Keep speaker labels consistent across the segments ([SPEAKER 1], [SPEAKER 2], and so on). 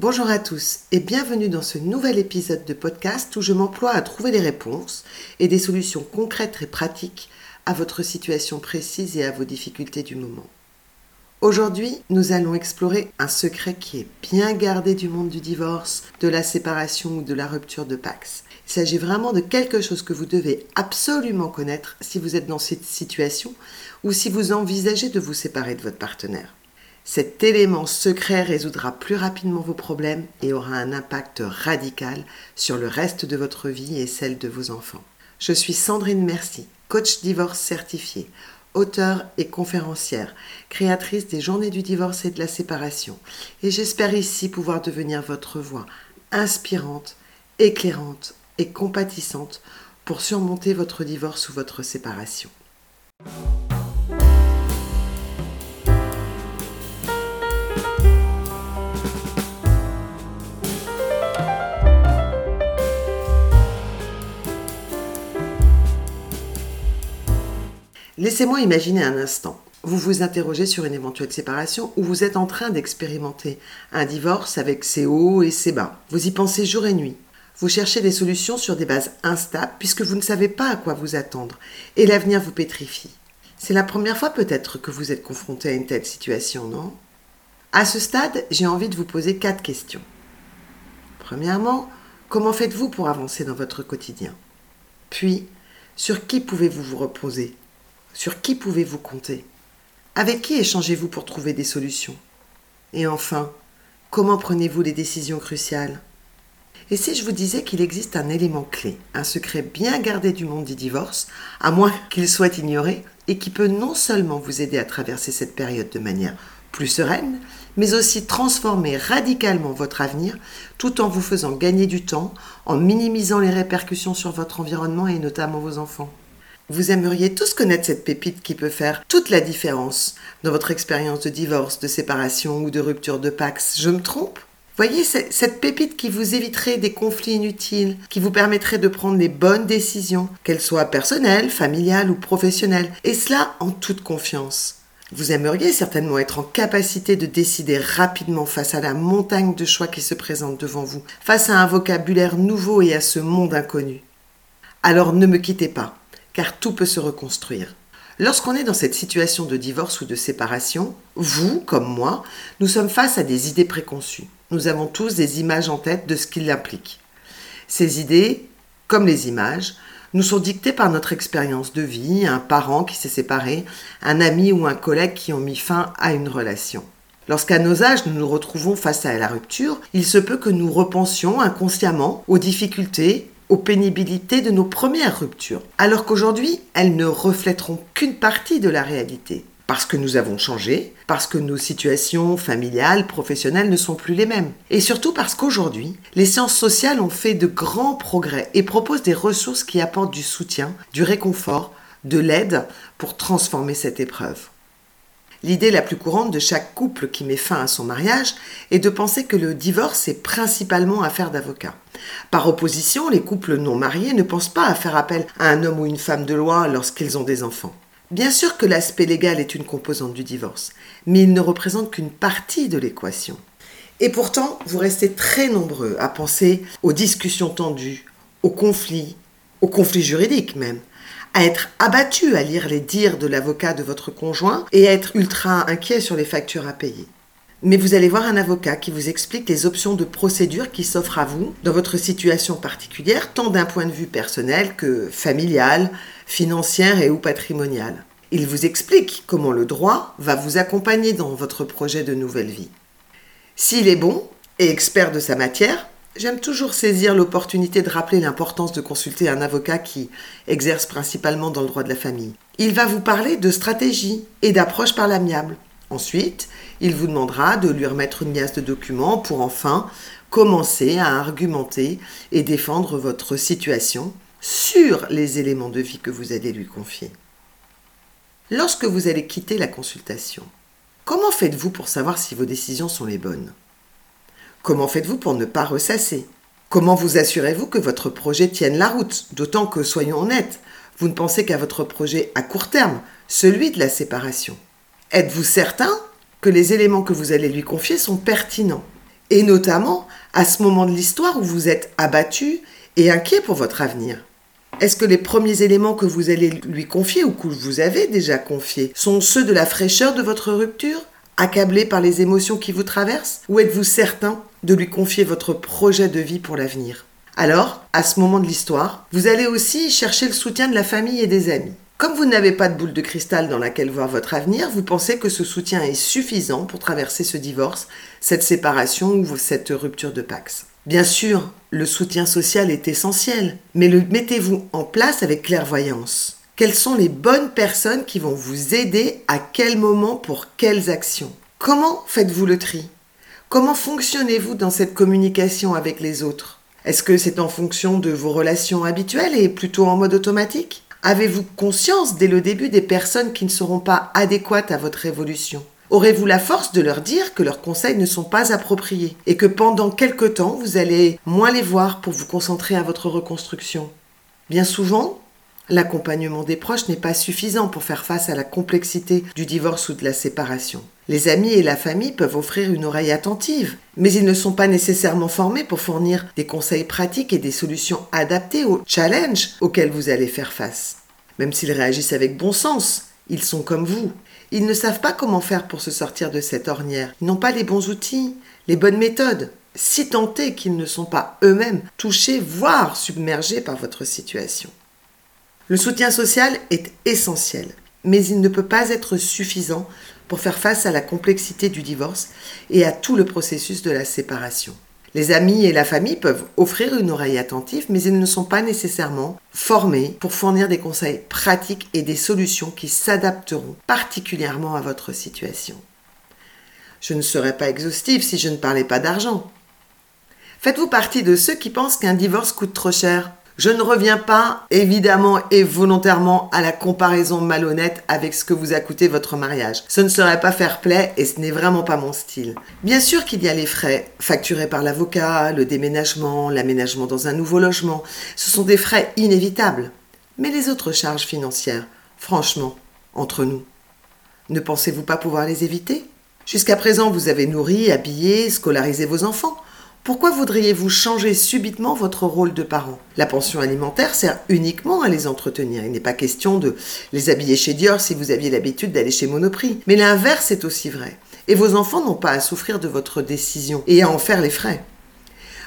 [SPEAKER 1] Bonjour à tous et bienvenue dans ce nouvel épisode de podcast où je m'emploie à trouver des réponses et des solutions concrètes et pratiques à votre situation précise et à vos difficultés du moment. Aujourd'hui, nous allons explorer un secret qui est bien gardé du monde du divorce, de la séparation ou de la rupture de Pax. Il s'agit vraiment de quelque chose que vous devez absolument connaître si vous êtes dans cette situation ou si vous envisagez de vous séparer de votre partenaire. Cet élément secret résoudra plus rapidement vos problèmes et aura un impact radical sur le reste de votre vie et celle de vos enfants. Je suis Sandrine Merci, coach divorce certifié, auteure et conférencière, créatrice des journées du divorce et de la séparation. Et j'espère ici pouvoir devenir votre voix inspirante, éclairante et compatissante pour surmonter votre divorce ou votre séparation. Laissez-moi imaginer un instant. Vous vous interrogez sur une éventuelle séparation ou vous êtes en train d'expérimenter un divorce avec ses hauts et ses bas. Vous y pensez jour et nuit. Vous cherchez des solutions sur des bases instables puisque vous ne savez pas à quoi vous attendre et l'avenir vous pétrifie. C'est la première fois peut-être que vous êtes confronté à une telle situation, non? À ce stade, j'ai envie de vous poser quatre questions. Premièrement, comment faites-vous pour avancer dans votre quotidien? Puis, sur qui pouvez-vous vous reposer? Sur qui pouvez-vous compter? Avec qui échangez-vous pour trouver des solutions? Et enfin, comment prenez-vous les décisions cruciales? Et si je vous disais qu'il existe un élément clé, un secret bien gardé du monde du divorce, à moins qu'il soit ignoré, et qui peut non seulement vous aider à traverser cette période de manière plus sereine, mais aussi transformer radicalement votre avenir tout en vous faisant gagner du temps, en minimisant les répercussions sur votre environnement et notamment vos enfants. Vous aimeriez tous connaître cette pépite qui peut faire toute la différence dans votre expérience de divorce, de séparation ou de rupture de Pax. Je me trompe? Voyez, cette pépite qui vous éviterait des conflits inutiles, qui vous permettrait de prendre les bonnes décisions, qu'elles soient personnelles, familiales ou professionnelles, et cela en toute confiance. Vous aimeriez certainement être en capacité de décider rapidement face à la montagne de choix qui se présente devant vous, face à un vocabulaire nouveau et à ce monde inconnu. Alors ne me quittez pas car tout peut se reconstruire. Lorsqu'on est dans cette situation de divorce ou de séparation, vous, comme moi, nous sommes face à des idées préconçues. Nous avons tous des images en tête de ce qu'il implique. Ces idées, comme les images, nous sont dictées par notre expérience de vie, un parent qui s'est séparé, un ami ou un collègue qui ont mis fin à une relation. Lorsqu'à nos âges nous nous retrouvons face à la rupture, il se peut que nous repensions inconsciemment aux difficultés, aux pénibilités de nos premières ruptures, alors qu'aujourd'hui, elles ne reflèteront qu'une partie de la réalité. Parce que nous avons changé, parce que nos situations familiales, professionnelles ne sont plus les mêmes. Et surtout parce qu'aujourd'hui, les sciences sociales ont fait de grands progrès et proposent des ressources qui apportent du soutien, du réconfort, de l'aide pour transformer cette épreuve. L'idée la plus courante de chaque couple qui met fin à son mariage est de penser que le divorce est principalement affaire d'avocat. Par opposition, les couples non mariés ne pensent pas à faire appel à un homme ou une femme de loi lorsqu'ils ont des enfants. Bien sûr que l'aspect légal est une composante du divorce, mais il ne représente qu'une partie de l'équation. Et pourtant, vous restez très nombreux à penser aux discussions tendues, aux conflits, aux conflits juridiques même, à être abattu à lire les dires de l'avocat de votre conjoint et à être ultra inquiet sur les factures à payer. Mais vous allez voir un avocat qui vous explique les options de procédure qui s'offrent à vous dans votre situation particulière, tant d'un point de vue personnel que familial, financière et ou patrimonial. Il vous explique comment le droit va vous accompagner dans votre projet de nouvelle vie. S'il est bon et expert de sa matière, J'aime toujours saisir l'opportunité de rappeler l'importance de consulter un avocat qui exerce principalement dans le droit de la famille. Il va vous parler de stratégie et d'approche par l'amiable. Ensuite, il vous demandera de lui remettre une liasse de documents pour enfin commencer à argumenter et défendre votre situation sur les éléments de vie que vous allez lui confier. Lorsque vous allez quitter la consultation, comment faites-vous pour savoir si vos décisions sont les bonnes? Comment faites-vous pour ne pas ressasser? Comment vous assurez-vous que votre projet tienne la route? D'autant que, soyons honnêtes, vous ne pensez qu'à votre projet à court terme, celui de la séparation. Êtes-vous certain que les éléments que vous allez lui confier sont pertinents? Et notamment à ce moment de l'histoire où vous êtes abattu et inquiet pour votre avenir. Est-ce que les premiers éléments que vous allez lui confier ou que vous avez déjà confiés sont ceux de la fraîcheur de votre rupture, accablé par les émotions qui vous traversent? Ou êtes-vous certain de lui confier votre projet de vie pour l'avenir Alors, à ce moment de l'histoire, vous allez aussi chercher le soutien de la famille et des amis. Comme vous n'avez pas de boule de cristal dans laquelle voir votre avenir, vous pensez que ce soutien est suffisant pour traverser ce divorce, cette séparation ou cette rupture de Pax. Bien sûr, le soutien social est essentiel, mais le mettez-vous en place avec clairvoyance. Quelles sont les bonnes personnes qui vont vous aider à quel moment pour quelles actions? Comment faites-vous le tri? Comment fonctionnez-vous dans cette communication avec les autres? Est-ce que c'est en fonction de vos relations habituelles et plutôt en mode automatique? Avez-vous conscience dès le début des personnes qui ne seront pas adéquates à votre évolution? Aurez-vous la force de leur dire que leurs conseils ne sont pas appropriés et que pendant quelque temps vous allez moins les voir pour vous concentrer à votre reconstruction? Bien souvent, l'accompagnement des proches n'est pas suffisant pour faire face à la complexité du divorce ou de la séparation. Les amis et la famille peuvent offrir une oreille attentive, mais ils ne sont pas nécessairement formés pour fournir des conseils pratiques et des solutions adaptées aux challenges auxquels vous allez faire face. Même s'ils réagissent avec bon sens, ils sont comme vous. Ils ne savent pas comment faire pour se sortir de cette ornière. Ils n'ont pas les bons outils, les bonnes méthodes, si tentés qu'ils ne sont pas eux-mêmes touchés, voire submergés par votre situation. Le soutien social est essentiel, mais il ne peut pas être suffisant pour faire face à la complexité du divorce et à tout le processus de la séparation. Les amis et la famille peuvent offrir une oreille attentive, mais ils ne sont pas nécessairement formés pour fournir des conseils pratiques et des solutions qui s'adapteront particulièrement à votre situation. Je ne serais pas exhaustive si je ne parlais pas d'argent. Faites-vous partie de ceux qui pensent qu'un divorce coûte trop cher je ne reviens pas, évidemment et volontairement, à la comparaison malhonnête avec ce que vous a coûté votre mariage. Ce ne serait pas fair play et ce n'est vraiment pas mon style. Bien sûr qu'il y a les frais facturés par l'avocat, le déménagement, l'aménagement dans un nouveau logement. Ce sont des frais inévitables. Mais les autres charges financières, franchement, entre nous, ne pensez-vous pas pouvoir les éviter? Jusqu'à présent, vous avez nourri, habillé, scolarisé vos enfants. Pourquoi voudriez-vous changer subitement votre rôle de parent? La pension alimentaire sert uniquement à les entretenir. Il n'est pas question de les habiller chez Dior si vous aviez l'habitude d'aller chez Monoprix. Mais l'inverse est aussi vrai. Et vos enfants n'ont pas à souffrir de votre décision et à en faire les frais.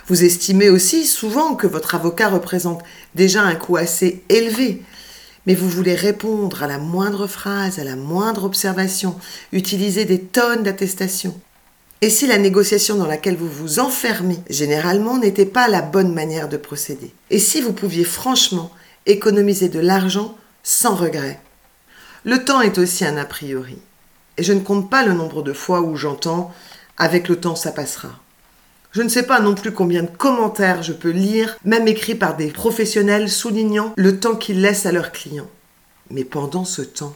[SPEAKER 1] Vous estimez aussi souvent que votre avocat représente déjà un coût assez élevé. Mais vous voulez répondre à la moindre phrase, à la moindre observation, utiliser des tonnes d'attestations. Et si la négociation dans laquelle vous vous enfermez généralement n'était pas la bonne manière de procéder? Et si vous pouviez franchement économiser de l'argent sans regret? Le temps est aussi un a priori. Et je ne compte pas le nombre de fois où j'entends avec le temps ça passera. Je ne sais pas non plus combien de commentaires je peux lire, même écrits par des professionnels soulignant le temps qu'ils laissent à leurs clients. Mais pendant ce temps,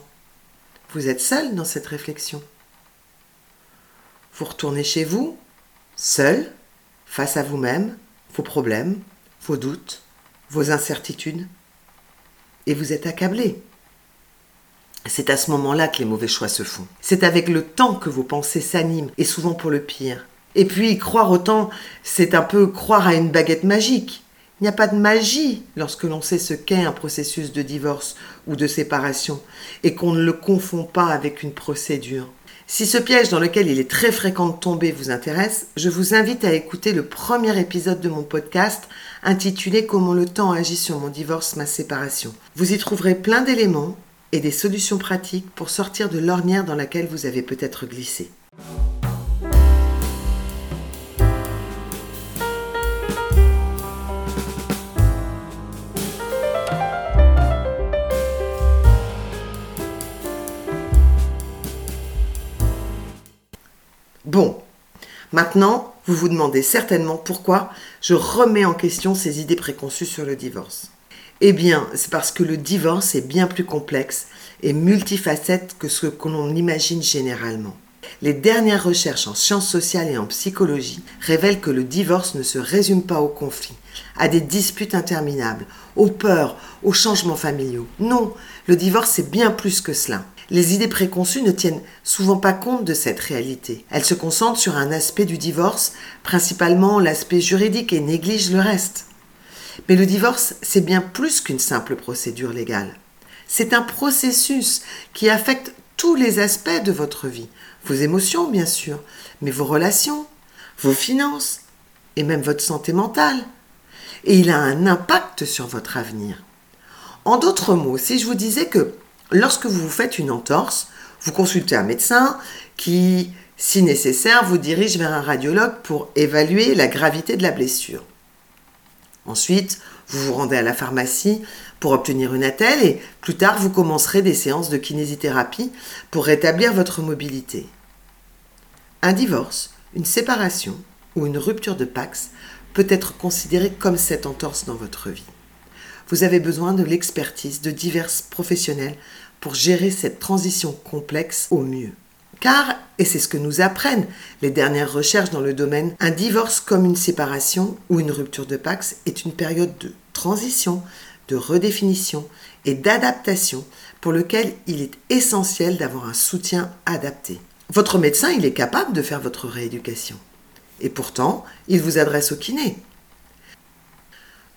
[SPEAKER 1] vous êtes seul dans cette réflexion. Vous retournez chez vous, seul, face à vous-même, vos problèmes, vos doutes, vos incertitudes, et vous êtes accablé. C'est à ce moment-là que les mauvais choix se font. C'est avec le temps que vos pensées s'animent, et souvent pour le pire. Et puis, croire autant, c'est un peu croire à une baguette magique. Il n'y a pas de magie lorsque l'on sait ce qu'est un processus de divorce ou de séparation, et qu'on ne le confond pas avec une procédure. Si ce piège dans lequel il est très fréquent de tomber vous intéresse, je vous invite à écouter le premier épisode de mon podcast intitulé Comment le temps agit sur mon divorce, ma séparation. Vous y trouverez plein d'éléments et des solutions pratiques pour sortir de l'ornière dans laquelle vous avez peut-être glissé. Bon, maintenant, vous vous demandez certainement pourquoi je remets en question ces idées préconçues sur le divorce. Eh bien, c'est parce que le divorce est bien plus complexe et multifacette que ce que l'on imagine généralement. Les dernières recherches en sciences sociales et en psychologie révèlent que le divorce ne se résume pas au conflit, à des disputes interminables, aux peurs, aux changements familiaux. Non, le divorce c'est bien plus que cela. Les idées préconçues ne tiennent souvent pas compte de cette réalité. Elles se concentrent sur un aspect du divorce, principalement l'aspect juridique, et négligent le reste. Mais le divorce, c'est bien plus qu'une simple procédure légale. C'est un processus qui affecte tous les aspects de votre vie. Vos émotions, bien sûr, mais vos relations, vos finances, et même votre santé mentale. Et il a un impact sur votre avenir. En d'autres mots, si je vous disais que lorsque vous vous faites une entorse, vous consultez un médecin qui, si nécessaire, vous dirige vers un radiologue pour évaluer la gravité de la blessure. Ensuite, vous vous rendez à la pharmacie pour obtenir une attelle et plus tard, vous commencerez des séances de kinésithérapie pour rétablir votre mobilité. Un divorce, une séparation ou une rupture de Pax peut être considéré comme cette entorse dans votre vie vous avez besoin de l'expertise de divers professionnels pour gérer cette transition complexe au mieux. Car, et c'est ce que nous apprennent les dernières recherches dans le domaine, un divorce comme une séparation ou une rupture de Pax est une période de transition, de redéfinition et d'adaptation pour lequel il est essentiel d'avoir un soutien adapté. Votre médecin, il est capable de faire votre rééducation. Et pourtant, il vous adresse au kiné.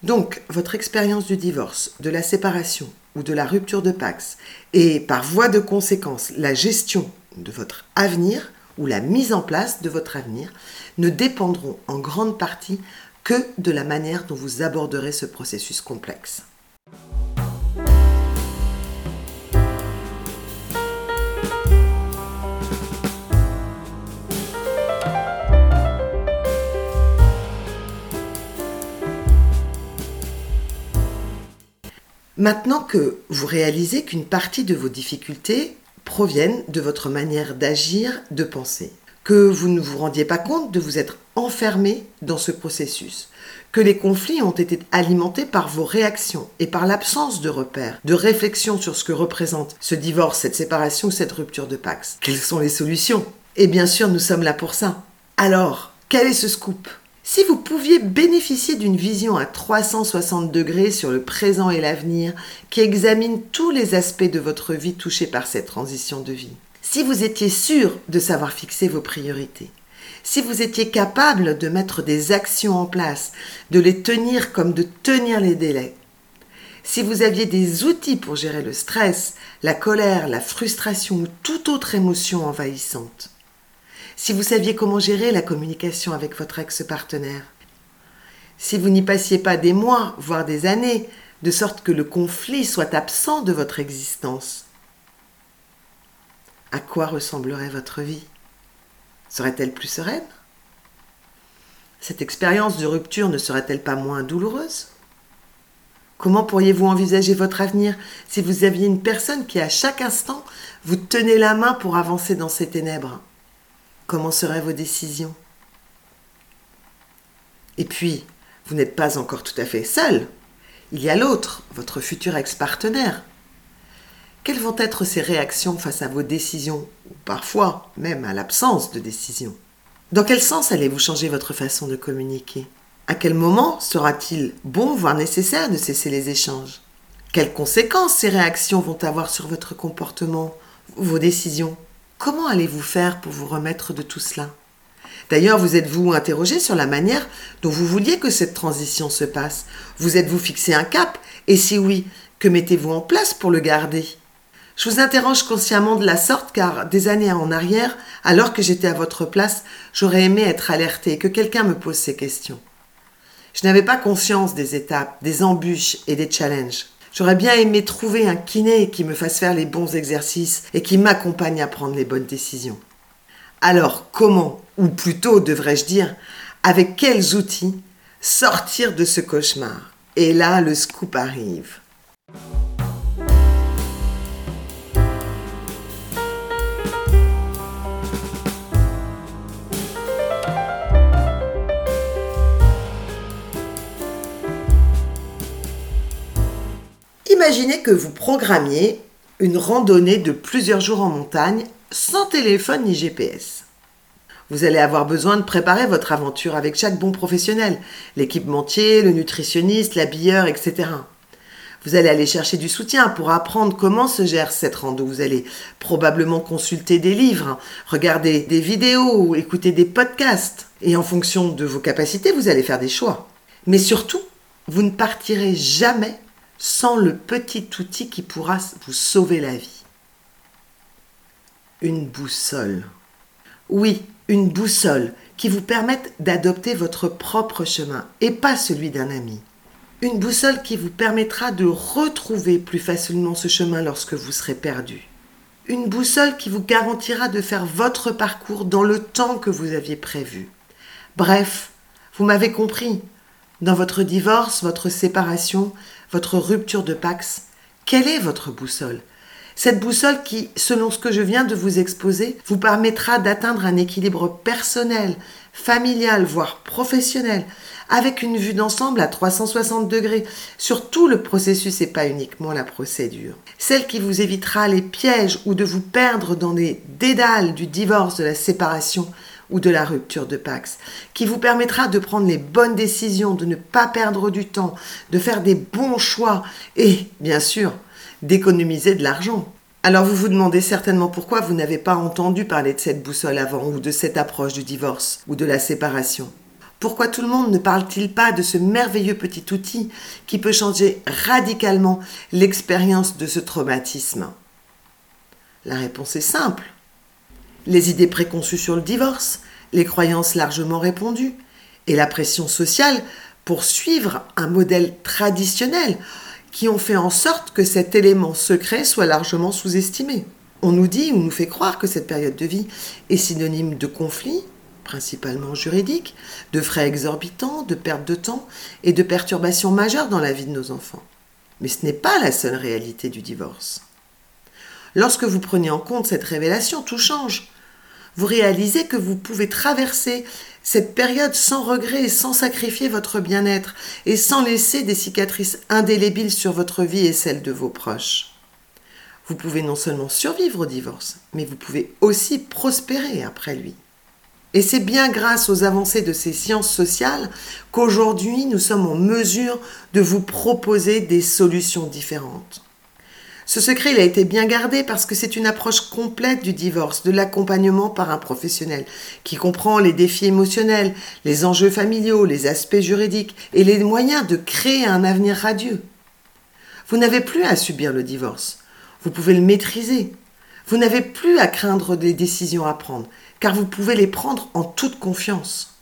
[SPEAKER 1] Donc, votre expérience du divorce, de la séparation ou de la rupture de Pax et par voie de conséquence la gestion de votre avenir ou la mise en place de votre avenir ne dépendront en grande partie que de la manière dont vous aborderez ce processus complexe. Maintenant que vous réalisez qu'une partie de vos difficultés proviennent de votre manière d'agir, de penser, que vous ne vous rendiez pas compte de vous être enfermé dans ce processus, que les conflits ont été alimentés par vos réactions et par l'absence de repères, de réflexion sur ce que représente ce divorce, cette séparation cette rupture de Pax. Quelles sont les solutions? Et bien sûr, nous sommes là pour ça. Alors, quel est ce scoop? Si vous pouviez bénéficier d'une vision à 360 degrés sur le présent et l'avenir, qui examine tous les aspects de votre vie touchés par cette transition de vie, si vous étiez sûr de savoir fixer vos priorités, si vous étiez capable de mettre des actions en place, de les tenir comme de tenir les délais, si vous aviez des outils pour gérer le stress, la colère, la frustration ou toute autre émotion envahissante, si vous saviez comment gérer la communication avec votre ex-partenaire, si vous n'y passiez pas des mois, voire des années, de sorte que le conflit soit absent de votre existence, à quoi ressemblerait votre vie? Serait-elle plus sereine? Cette expérience de rupture ne serait-elle pas moins douloureuse? Comment pourriez-vous envisager votre avenir si vous aviez une personne qui à chaque instant vous tenait la main pour avancer dans ces ténèbres? Comment seraient vos décisions? Et puis, vous n'êtes pas encore tout à fait seul. Il y a l'autre, votre futur ex-partenaire. Quelles vont être ses réactions face à vos décisions, ou parfois même à l'absence de décision? Dans quel sens allez-vous changer votre façon de communiquer? À quel moment sera-t-il bon, voire nécessaire, de cesser les échanges? Quelles conséquences ces réactions vont avoir sur votre comportement, vos décisions? Comment allez-vous faire pour vous remettre de tout cela? D'ailleurs, vous êtes-vous interrogé sur la manière dont vous vouliez que cette transition se passe? Vous êtes-vous fixé un cap? Et si oui, que mettez-vous en place pour le garder? Je vous interroge consciemment de la sorte car des années en arrière, alors que j'étais à votre place, j'aurais aimé être alerté et que quelqu'un me pose ces questions. Je n'avais pas conscience des étapes, des embûches et des challenges. J'aurais bien aimé trouver un kiné qui me fasse faire les bons exercices et qui m'accompagne à prendre les bonnes décisions. Alors comment, ou plutôt devrais-je dire, avec quels outils sortir de ce cauchemar? Et là, le scoop arrive. Imaginez que vous programmiez une randonnée de plusieurs jours en montagne sans téléphone ni GPS. Vous allez avoir besoin de préparer votre aventure avec chaque bon professionnel, l'équipementier, le nutritionniste, l'habilleur, etc. Vous allez aller chercher du soutien pour apprendre comment se gère cette rando. Vous allez probablement consulter des livres, regarder des vidéos, écouter des podcasts. Et en fonction de vos capacités, vous allez faire des choix. Mais surtout, vous ne partirez jamais sans le petit outil qui pourra vous sauver la vie. Une boussole. Oui, une boussole qui vous permette d'adopter votre propre chemin et pas celui d'un ami. Une boussole qui vous permettra de retrouver plus facilement ce chemin lorsque vous serez perdu. Une boussole qui vous garantira de faire votre parcours dans le temps que vous aviez prévu. Bref, vous m'avez compris. Dans votre divorce, votre séparation, votre rupture de Pax, quelle est votre boussole? Cette boussole qui, selon ce que je viens de vous exposer, vous permettra d'atteindre un équilibre personnel, familial, voire professionnel, avec une vue d'ensemble à 360 degrés sur tout le processus et pas uniquement la procédure. Celle qui vous évitera les pièges ou de vous perdre dans les dédales du divorce, de la séparation ou de la rupture de Pax, qui vous permettra de prendre les bonnes décisions, de ne pas perdre du temps, de faire des bons choix et, bien sûr, d'économiser de l'argent. Alors vous vous demandez certainement pourquoi vous n'avez pas entendu parler de cette boussole avant ou de cette approche du divorce ou de la séparation. Pourquoi tout le monde ne parle-t-il pas de ce merveilleux petit outil qui peut changer radicalement l'expérience de ce traumatisme? La réponse est simple. Les idées préconçues sur le divorce, les croyances largement répandues et la pression sociale pour suivre un modèle traditionnel qui ont fait en sorte que cet élément secret soit largement sous-estimé. On nous dit ou nous fait croire que cette période de vie est synonyme de conflit, principalement juridiques, de frais exorbitants, de perte de temps et de perturbations majeures dans la vie de nos enfants. Mais ce n'est pas la seule réalité du divorce. Lorsque vous prenez en compte cette révélation, tout change. Vous réalisez que vous pouvez traverser cette période sans regret et sans sacrifier votre bien-être et sans laisser des cicatrices indélébiles sur votre vie et celle de vos proches. Vous pouvez non seulement survivre au divorce, mais vous pouvez aussi prospérer après lui. Et c'est bien grâce aux avancées de ces sciences sociales qu'aujourd'hui nous sommes en mesure de vous proposer des solutions différentes. Ce secret il a été bien gardé parce que c'est une approche complète du divorce, de l'accompagnement par un professionnel, qui comprend les défis émotionnels, les enjeux familiaux, les aspects juridiques et les moyens de créer un avenir radieux. Vous n'avez plus à subir le divorce, vous pouvez le maîtriser. Vous n'avez plus à craindre des décisions à prendre, car vous pouvez les prendre en toute confiance.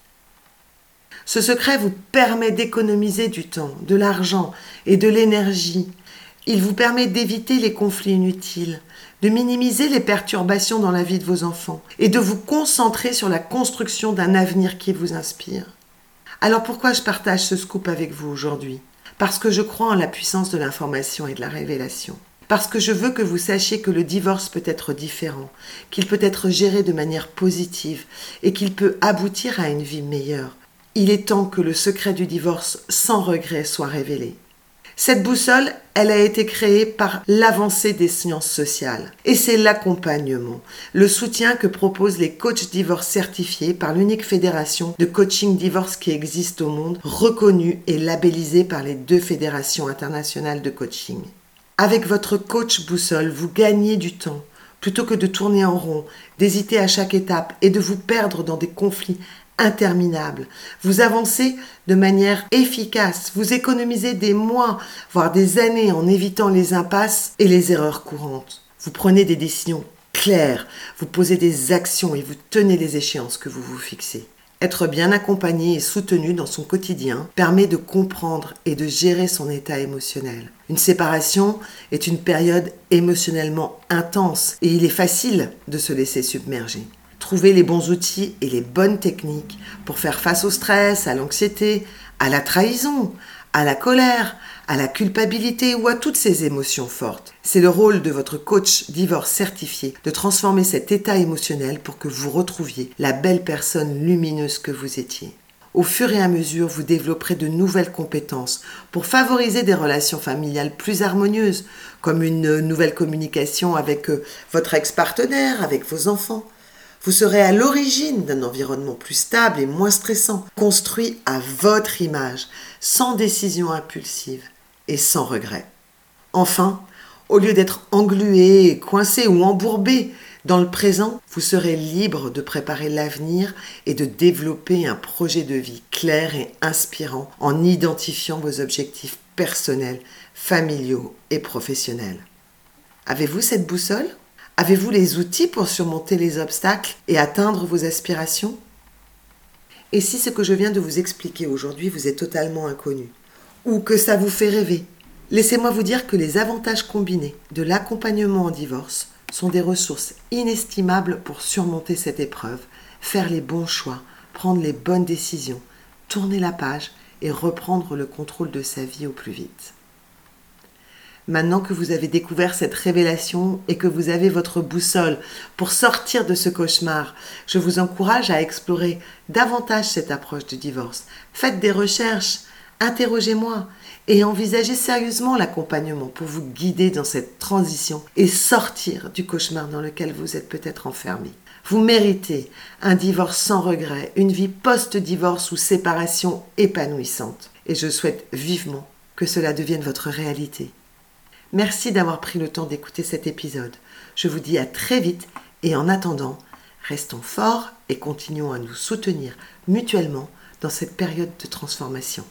[SPEAKER 1] Ce secret vous permet d'économiser du temps, de l'argent et de l'énergie. Il vous permet d'éviter les conflits inutiles, de minimiser les perturbations dans la vie de vos enfants et de vous concentrer sur la construction d'un avenir qui vous inspire. Alors pourquoi je partage ce scoop avec vous aujourd'hui? Parce que je crois en la puissance de l'information et de la révélation parce que je veux que vous sachiez que le divorce peut être différent, qu'il peut être géré de manière positive et qu'il peut aboutir à une vie meilleure. Il est temps que le secret du divorce sans regret soit révélé. Cette boussole, elle a été créée par l'avancée des sciences sociales. Et c'est l'accompagnement, le soutien que proposent les coachs divorce certifiés par l'unique fédération de coaching divorce qui existe au monde, reconnue et labellisée par les deux fédérations internationales de coaching. Avec votre coach boussole, vous gagnez du temps plutôt que de tourner en rond, d'hésiter à chaque étape et de vous perdre dans des conflits interminables. Vous avancez de manière efficace, vous économisez des mois, voire des années en évitant les impasses et les erreurs courantes. Vous prenez des décisions claires, vous posez des actions et vous tenez les échéances que vous vous fixez. Être bien accompagné et soutenu dans son quotidien permet de comprendre et de gérer son état émotionnel. Une séparation est une période émotionnellement intense et il est facile de se laisser submerger. Trouver les bons outils et les bonnes techniques pour faire face au stress, à l'anxiété, à la trahison, à la colère, à la culpabilité ou à toutes ces émotions fortes. C'est le rôle de votre coach divorce certifié de transformer cet état émotionnel pour que vous retrouviez la belle personne lumineuse que vous étiez. Au fur et à mesure, vous développerez de nouvelles compétences pour favoriser des relations familiales plus harmonieuses, comme une nouvelle communication avec euh, votre ex-partenaire, avec vos enfants. Vous serez à l'origine d'un environnement plus stable et moins stressant, construit à votre image, sans décision impulsive et sans regret. Enfin, au lieu d'être englué, coincé ou embourbé dans le présent, vous serez libre de préparer l'avenir et de développer un projet de vie clair et inspirant en identifiant vos objectifs personnels, familiaux et professionnels. Avez-vous cette boussole? Avez-vous les outils pour surmonter les obstacles et atteindre vos aspirations? Et si ce que je viens de vous expliquer aujourd'hui vous est totalement inconnu Ou que ça vous fait rêver Laissez-moi vous dire que les avantages combinés de l'accompagnement en divorce sont des ressources inestimables pour surmonter cette épreuve, faire les bons choix, prendre les bonnes décisions, tourner la page et reprendre le contrôle de sa vie au plus vite. Maintenant que vous avez découvert cette révélation et que vous avez votre boussole pour sortir de ce cauchemar, je vous encourage à explorer davantage cette approche du divorce. Faites des recherches, interrogez-moi et envisagez sérieusement l'accompagnement pour vous guider dans cette transition et sortir du cauchemar dans lequel vous êtes peut-être enfermé. Vous méritez un divorce sans regret, une vie post-divorce ou séparation épanouissante. Et je souhaite vivement que cela devienne votre réalité. Merci d'avoir pris le temps d'écouter cet épisode. Je vous dis à très vite et en attendant, restons forts et continuons à nous soutenir mutuellement dans cette période de transformation.